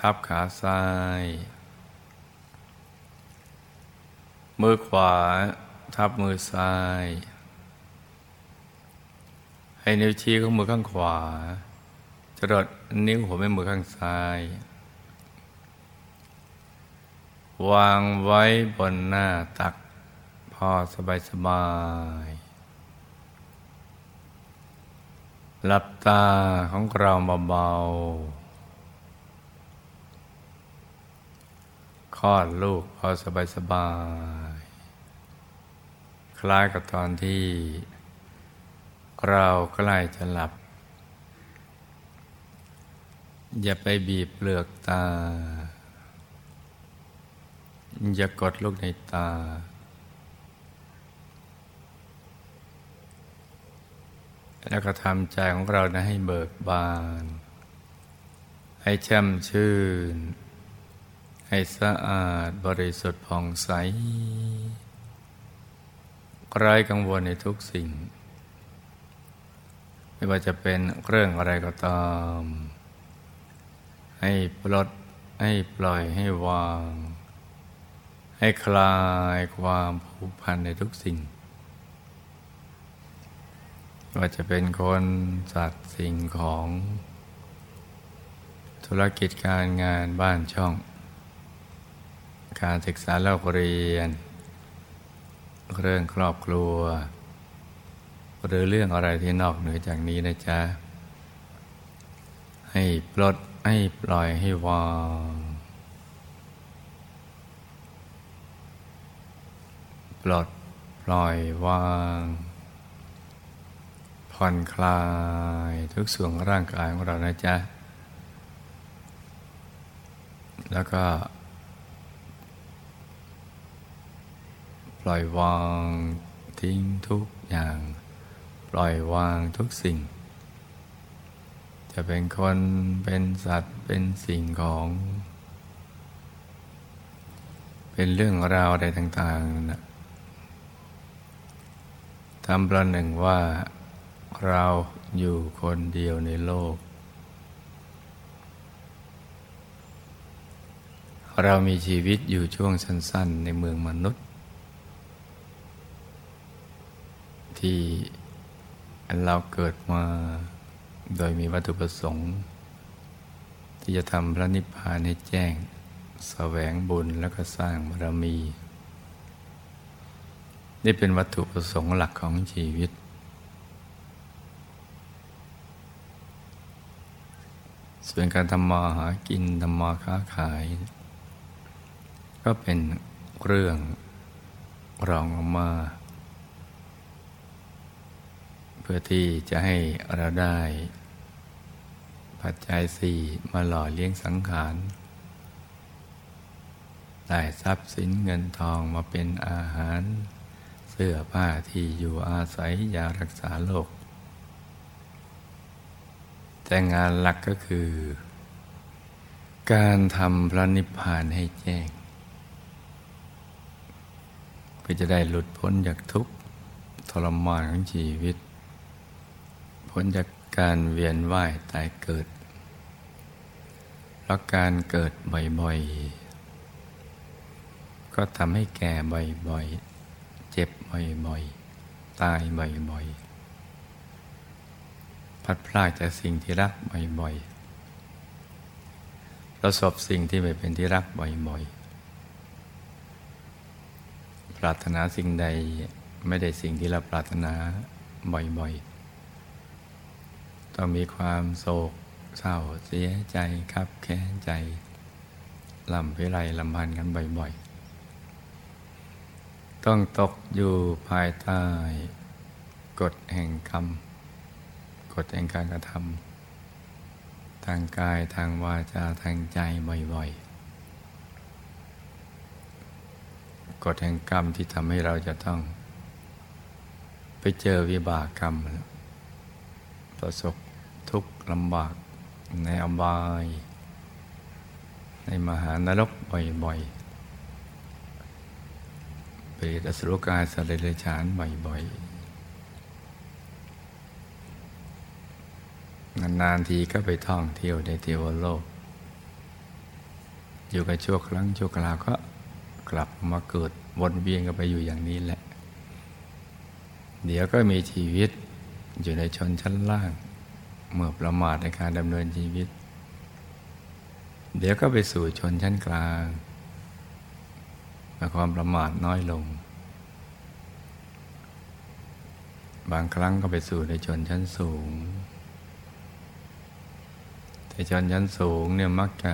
ทับขาซ้าย มือขวาทับมือซ้าย ให้นิ้วชี้ของมือข้างขวาจรดนิ้วหัวแม่มือข้างซ้าย วางไว้บนหน้าตัก พอสบายสบายหลับตาของเราเบาๆ คลอดลูกพอสบายสบาย คล้ายกับตอนที่เราใกล้จะหลับ อย่าไปบีบเปลือกตา อย่ากดลูกในตา แล้วก็ทำใจของเรานะให้เบิกบาน ให้แช่มชื่น ให้สะอาดบริสุทธิ์ผ่องใสไร้กังวลในทุกสิ่ง ไม่ว่าจะเป็นเรื่องอะไรก็ตาม ให้ปลดให้ปล่อยให้วาง ให้คลายความผูกพันในทุกสิ่ง ว่าจะเป็นคนสัตว์สิ่งของ ธุรกิจการงานบ้านช่อง การศึกษาเล่าเรียน เรื่องครอบครัว หรือเรื่องอะไรที่นอกเหนือจากนี้นะจ๊ะ ให้ปลดให้ปล่อยให้วางปลดปล่อยวาง ผ่อนคลายทุกส่วนร่างกายของเรานะจ๊ะ แล้วก็ ปล่อยวางทิ้งทุกอย่าง ปล่อยวางทุกสิ่ง จะเป็นคนเป็นสัตว์เป็นสิ่งของ เป็นเรื่องราวใดต่างๆนะทำประหนึ่งว่าเราอยู่คนเดียวในโลก เรามีชีวิตอยู่ช่วงสั้น ๆ ในเมืองมนุษย์ ที่เราเกิดมา โดยมีวัตถุประสงค์ ที่จะทำพระนิพพานให้แจ้งสแสวงบุญแล้วก็สร้างบารมี นี่เป็นวัตถุประสงค์หลักของชีวิต ส่วนการทำมาหากินทำมาค้าขาย ก็เป็นเรื่องรองออกมา เพื่อที่จะให้เราได้ ปัจจัยสี่มาหล่อเลี้ยงสังขาร ได้ทรัพย์สินเงินทองมาเป็นอาหาร เสื้อผ้าที่อยู่อาศัยยารักษาโรคแต่งานหลักก็คือ การทำพระนิพพานให้แจ้งเพื่อจะได้หลุดพ้นจากทุกข์ทรมานของชีวิต พ้นจากการเวียนว่ายตายเกิดเพราะการเกิดบ่อยๆ ก็ทำให้แก่บ่อยๆ เจ็บบ่อยๆ ตายบ่อยๆ พัดพลาดจากสิ่งที่รักบ่อยๆ ประสบสิ่งที่ไม่เป็นที่รักบ่อยๆ ปรารถนาสิ่งใดไม่ได้สิ่งที่เราปรารถนาบ่อยๆ ต้องมีความโศกเศร้าเสียใจครับแค้นใจลำพิไรลำพันกันบ่อยๆ ต้องตกอยู่ภายใต้กฎแห่งกรรม กฎแห่งการกระทำทางกายทางวาจาทางใจบ่อยๆ กฎแห่งกรรมที่ทำให้เราจะต้อง ไปเจอวิบากกรรมประสบ ทุกข์ลำบากในอบาย ในมหานรกบ่อยๆเปรตอสุรกายสเลเลฉานบ่อยๆ นานๆทีก็ไปท่องเที่ยวในเทวโลก อยู่กันชั่วครั้งชั่วคราวก็กลับมาเกิดวนเวียนกันไปอยู่อย่างนี้แหละ เดี๋ยวก็มีชีวิตอยู่ในชนชั้นล่าง เมื่อประมาทในการดำเนินชีวิต เดี๋ยวก็ไปสู่ชนชั้นกลางความประมาทน้อยลง บางครั้งก็ไปสู่ในชนชั้นสูง แต่ชนชั้นสูงเนี่ยมักจะ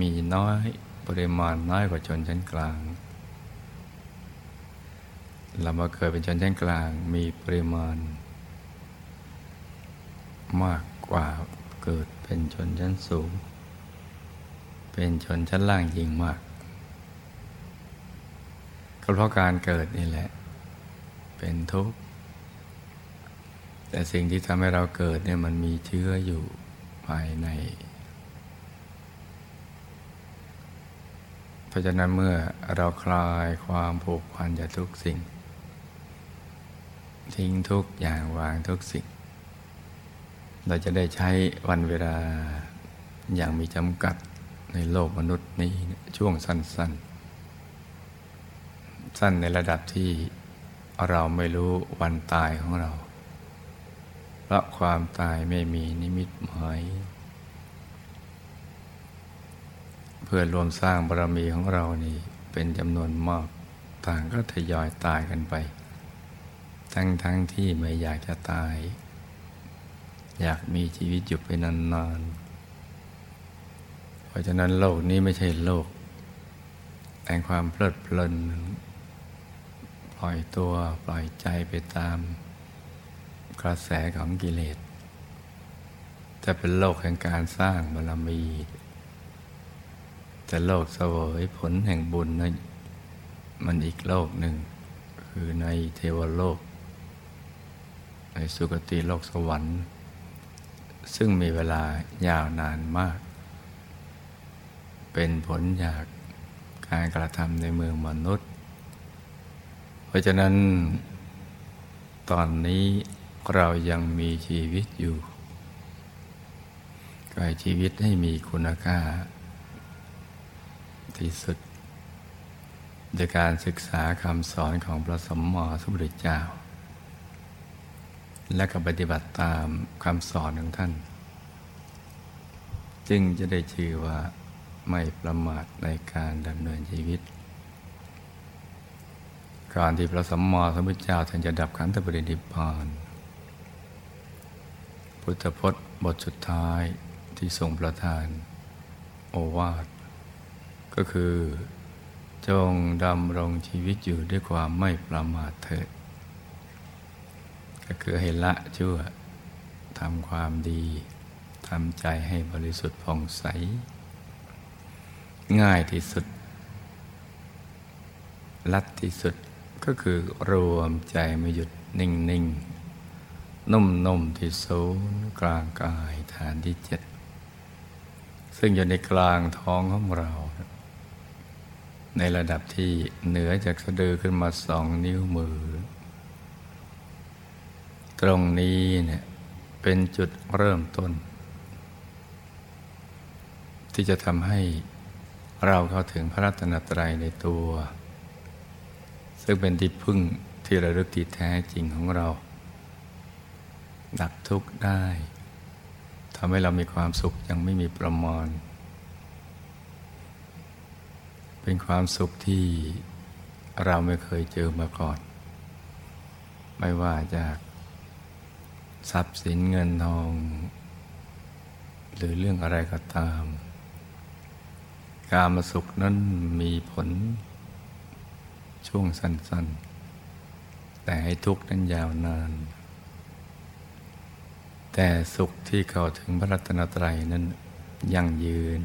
มีน้อยปริมาณน้อยกว่าชนชั้นกลาง เรามาเกิดเป็นชนชั้นกลางมีปริมาณ มากกว่าเกิดเป็นชนชั้นสูง เป็นชนชั้นล่างยิ่งมาก ก็เพราะการเกิดนี่แหละ เป็นทุกข์ แต่สิ่งที่ทำให้เราเกิดเนี่ยมันมีเชื้ออยู่ภายใน เพราะฉะนั้นเมื่อเราคลายความผูกพันจากทุกสิ่ง ทิ้งทุกอย่างวางทุกสิ่ง เราจะได้ใช้วันเวลาอย่างมีจำกัดในโลกมนุษย์นี้ช่วงสั้นๆสสั้นในระดับที่เราไม่รู้วันตายของเรา เพราะความตายไม่มีนิมิตหมาย เพื่อรวมสร้างบารมีของเรานี่เป็นจำนวนมากต่างก็ทยอยตายกันไป ทั้งทั้งที่ไม่อยากจะตาย อยากมีชีวิตอยู่ไปนานๆ เพราะฉะนั้นโลกนี้ไม่ใช่โลกแห่งความเพลิดเพลิน ปล่อยตัวปล่อยใจไปตามกระแสของกิเลสแต่เป็นโลกแห่งการสร้างบารมีแต่โลกเสวยผลแห่งบุญนั้นมันอีกโลกหนึ่ง คือในเทวโลก ในสุคติโลกสวรรค์ ซึ่งมีเวลายาวนานมาก เป็นผลจากการกระทำในเมืองมนุษย์ เพราะฉะนั้น ตอนนี้เรายังมีชีวิตอยู่กายชีวิตให้มีคุณค่า ที่สุดโดยการศึกษาคำสอนของพระสมมอสุริเจ้า และก็ปฏิบัติตามคำสอนของท่าน จึงจะได้ชื่อว่าไม่ประมาทในการดำเนินชีวิตก่อนที่พระสัมมอสมุทเจ้าท่านจะดับขันธปรินิพพานพุทธพจน์บทสุดท้ายที่ทรงประทาน โอวาท ก็คือ จงดำรงชีวิตอยู่ด้วยความไม่ประมาทเถิด ก็คือให้ละชั่วทำความดีทำใจให้บริสุทธิ์ผ่องใส ง่ายที่สุด ลัดที่สุดก็คือรวมใจมาหยุดนิ่งนิ่งนุ่มนุ่มที่ศูนย์กลางกายฐานที่เจ็ดซึ่งอยู่ในกลางท้องของเรา ในระดับที่เหนือจากสะดือขึ้นมาสองนิ้วมือ ตรงนี้เนี่ยเป็นจุดเริ่มต้น ที่จะทำให้เราเข้าถึงพระรัตนตรัยในตัว ซึ่งเป็นที่พึ่งที่ระลึกที่แท้จริงของเรา ดับทุกข์ได้ทำให้เรามีความสุขยังไม่มีประมาณ เป็นความสุขที่เราไม่เคยเจอมาก่อน ไม่ว่าจาก ทรัพย์สินเงินทอง หรือเรื่องอะไรก็ตาม การมาสุขนั้นมีผล ช่วงสั้น ๆ แต่ให้ทุกข์นั้นยาวนาน แต่สุขที่เข้าถึงพระรัตนตรัยนั้นยั่งยืน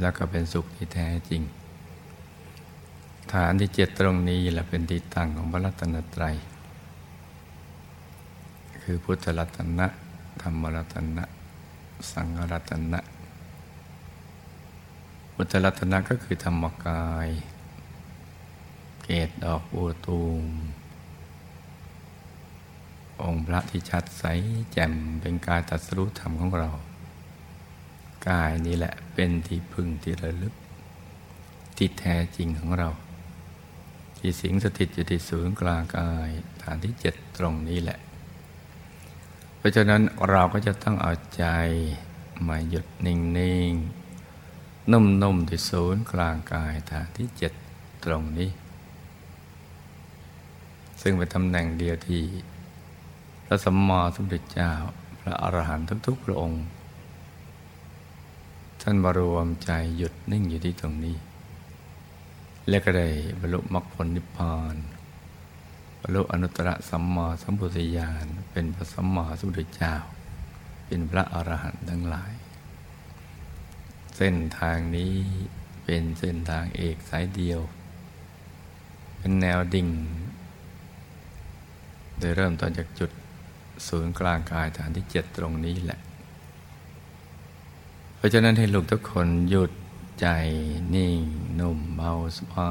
แล้วก็เป็นสุขที่แท้จริง ฐานที่เจ็ดตรงนี้แหละเป็นที่ตั้งของพระรัตนตรัย คือพุทธรัตนะธรรมรัตนะ สังฆรัตนะ พุทธรัตนะก็คือธรรมกาย เกตดอกบัวตูม องค์พระที่ชัดใสแจ่มเป็นกายตัดสรุธรรมของเรา กายนี้แหละเป็นที่พึ่งที่ระลึก ที่แท้จริงของเรา ที่สิงสถิตอยู่ที่ศูนย์กลางกายฐานที่เจ็ดตรงนี้แหละ ราะฉะนั้นเราก็จะต้องเอาใจมาหยุดนิ่งๆ นุ่มๆที่ศูนย์กลางกายฐานที่เจ็ดตรงนี้ ซึ่งเป็นตำแหน่งเดียวที่ พระสัมมาสัมพุทธเจ้า พระอรหันต์ทุกๆพระองค์ ท่านมารวมใจหยุดนิ่งอยู่ที่ตรงนี้ และก็ได้บรรลุมรรคผลนิพพาน รรลุอนุตตรสัมมาสัมพุทธญาณเป็นพระสัมมาสัมพุทธเจ้า เป็นพระอรหันต์ทั้งหลาย เส้นทางนี้เป็นเส้นทางเอกสายเดียว เป็นแนวดิ่ง โดยเริ่มต้นจากจุดศูนย์กลางกายฐานที่เจ็ดตรงนี้แหละ เพราะฉะนั้นให้ลูกทุกคนหยุดใจนิ่งนุ่มเบาสบา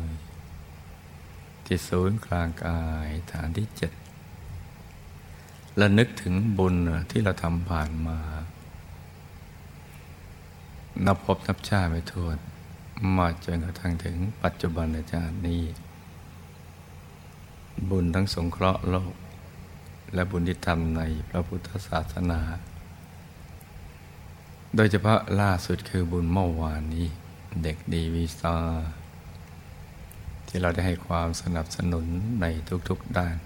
ย ที่ศูนย์กลางกายฐานที่เจ็ดและนึกถึงบุญที่เราทำผ่านมา นับพบนับชาไม่ถ้วนมาจนกระทั่งถึงปัจจุบันอาจารย์นี้ บุญทั้งสงเคราะห์โลก และบุญที่ทำในพระพุทธศาสนา โดยเฉพาะล่าสุดคือบุญเมื่อวานนี้ เด็กดีวีซา ที่เราได้ให้ความสนับสนุนในทุกๆด้าน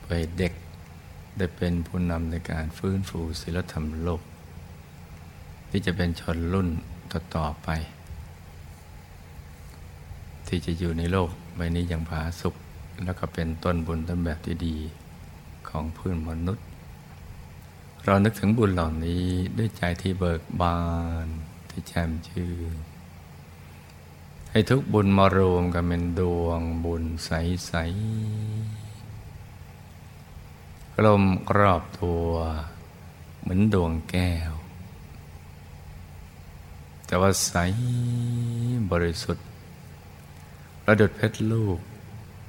เพื่อเด็กได้เป็นผู้นำในการฟื้นฟูศิลธรรมโลก ที่จะเป็นชนรุ่นต่อๆไป ที่จะอยู่ในโลกใบนี้อย่างผาสุกแล้วก็เป็นต้นบุญต้นแบบที่ดีของพื้นมนุษย์ เรานึกถึงบุญเหล่านี้ด้วยใจที่เบิกบานที่แจ่มชื่น ให้ทุกบุญมารวมกันเป็นดวงบุญใสๆกลมกรอบตัว เหมือนดวงแก้ว แต่ว่าใสบริสุทธิ์ระดุดเพชรลูก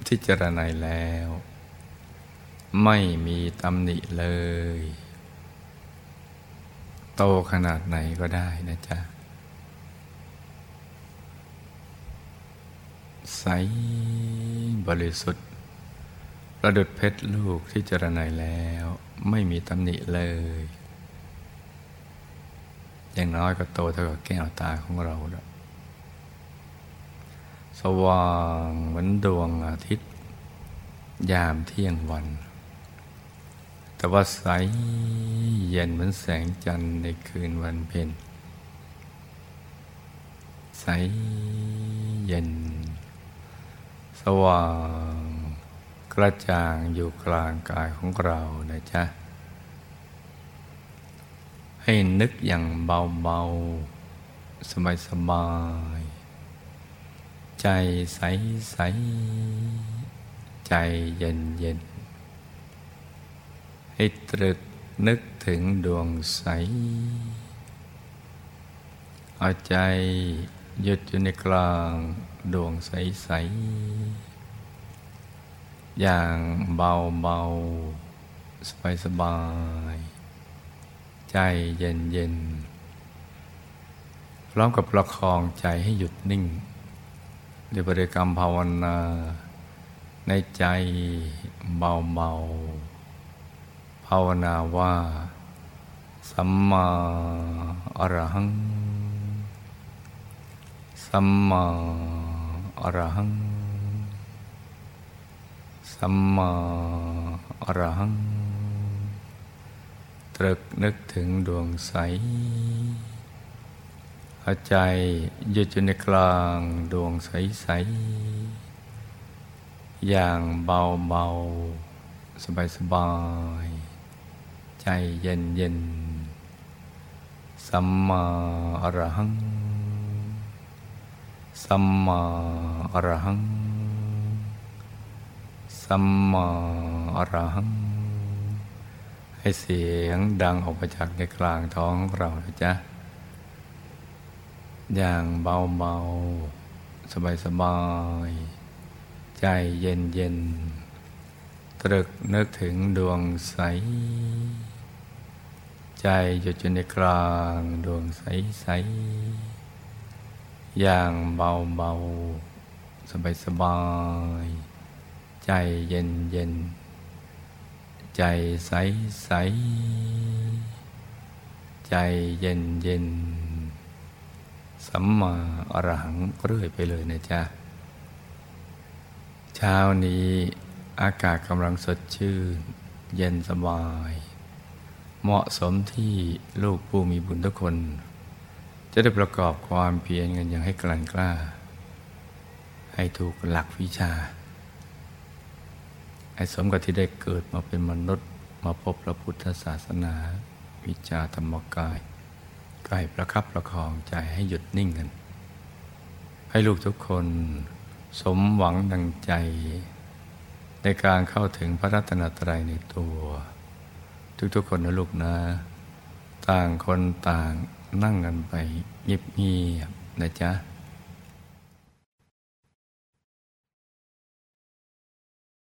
ที่เจรไนแล้ว ไม่มีตำหนิเลย โตขนาดไหนก็ได้นะจ๊ะ ใสบริสุทธิ์ ประดุดเพชรลูกที่เจรไนแล้วไม่มีตำหนิเลย อย่างน้อยก็โตเท่ากับแก้วตาของเราแล้วสว่างเหมือนดวงอาทิตย์ ยามเที่ยงวัน แต่ว่าใสเย็นเหมือนแสงจันทร์ในคืนวันเพ็ญใสเย็น ว่างกระจ่างอยู่กลางกายของเรานะจ๊ะ ให้นึกอย่างเบาๆ สบายๆ ใจใสใใจเย็นเย็นให้ตรึกนึกถึงดวงใส เอาใจ หยุดอยู่ในกลางดวงใสใสอย่างเบาเบาสบายสบายใจเย็นเย็นพร้อมกับประคองใจให้หยุดนิ่งด้วยบริกรรมภาวนาในใจเบา ๆ ภาวนาว่า สัมมาอรหัง สัมมาอรหัง สัมมาอรหัง ตรึกนึกถึงดวงใสเอาใจหยุดอยู่ในกลางดวงใสๆอย่างเบาๆสบายๆใจเย็นเย็นสัมมาอรหัง สัมมาอรหัง สัมมาอรหัง ให้เสียงดังออกมาจากในกลางท้องของเรานะจ๊ะ อย่างเบาๆ สบายๆ ใจเย็นๆ ตรึกนึกถึงดวงใส ใจหยุดอยู่ในกลางดวงใสๆ อย่างเบาๆสบายๆใจเย็นๆใจใสๆใจเย็นๆสัมมาอรหังเรื่อยไปเลยนะจ๊ะ เช้านี้อากาศกำลังสดชื่น เย็นสบาย เหมาะสมที่ลูกผู้มีบุญทุกคน จะได้ประกอบความเพียรกันอย่างให้กลั่นกล้า ให้ถูกหลักวิชา ให้สมกับที่ได้เกิดมาเป็นมนุษย์มาพบพระพุทธศาสนา วิชาธรรมกายใกล้ประคับประคองใจให้หยุดนิ่งกัน ให้ลูกทุกคนสมหวังดังใจ ในการเข้าถึงพระรัตนตรัยในตัว ทุกๆคนนะลูกนะ ต่างคนต่าง นั่งกันไปเงียบๆนะจ๊ะ